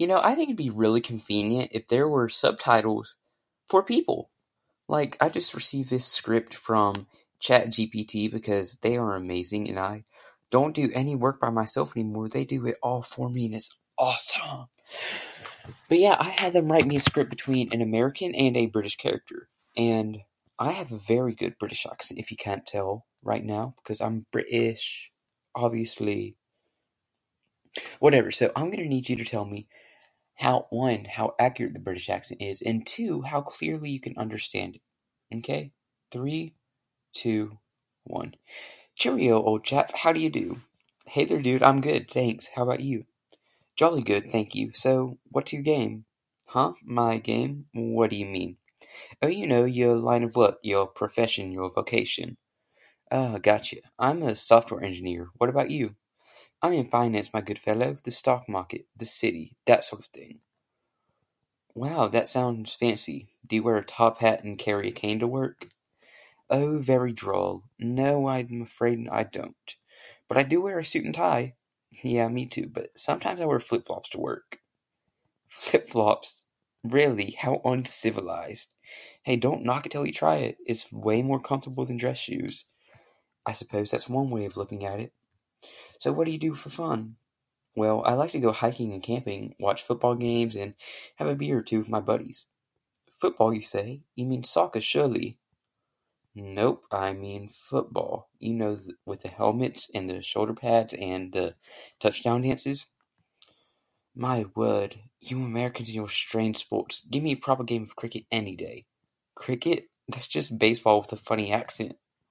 You know, I think it'd be really convenient if there were subtitles for people. Like, I just received this script from ChatGPT because they are amazing and I don't do any work by myself anymore. They do it all for me and it's awesome. But yeah, I had them write me a script between an American and a British character. And I have a very good British accent, if you can't tell right now, because I'm British, obviously. Whatever, so I'm going to need you to tell me how, one, how accurate the British accent is, and two, how clearly you can understand it. Okay? Three, two, one. Cheerio, old chap. How do you do? Hey there, dude. I'm good, thanks. How about you? Jolly good, thank you. So, what's your game? Huh? My game? What do you mean? Oh, you know, your line of work, your profession, your vocation. Ah, gotcha. I'm a software engineer. What about you? I'm in finance, my good fellow. The stock market, the city, that sort of thing. Wow, that sounds fancy. Do you wear a top hat and carry a cane to work? Oh, very droll. No, I'm afraid I don't. But I do wear a suit and tie. Yeah, me too, but sometimes I wear flip flops to work. Flip flops? Really? How uncivilized. Hey, don't knock it till you try it. It's way more comfortable than dress shoes. I suppose that's one way of looking at it. So, what do you do for fun? Well, I like to go hiking and camping, watch football games, and have a beer or two with my buddies. Football, you say? You mean soccer, surely? Nope, I mean football. You know, with the helmets and the shoulder pads and the touchdown dances. My word, you Americans and your strange sports. Give me a proper game of cricket any day. Cricket? That's just baseball with a funny accent.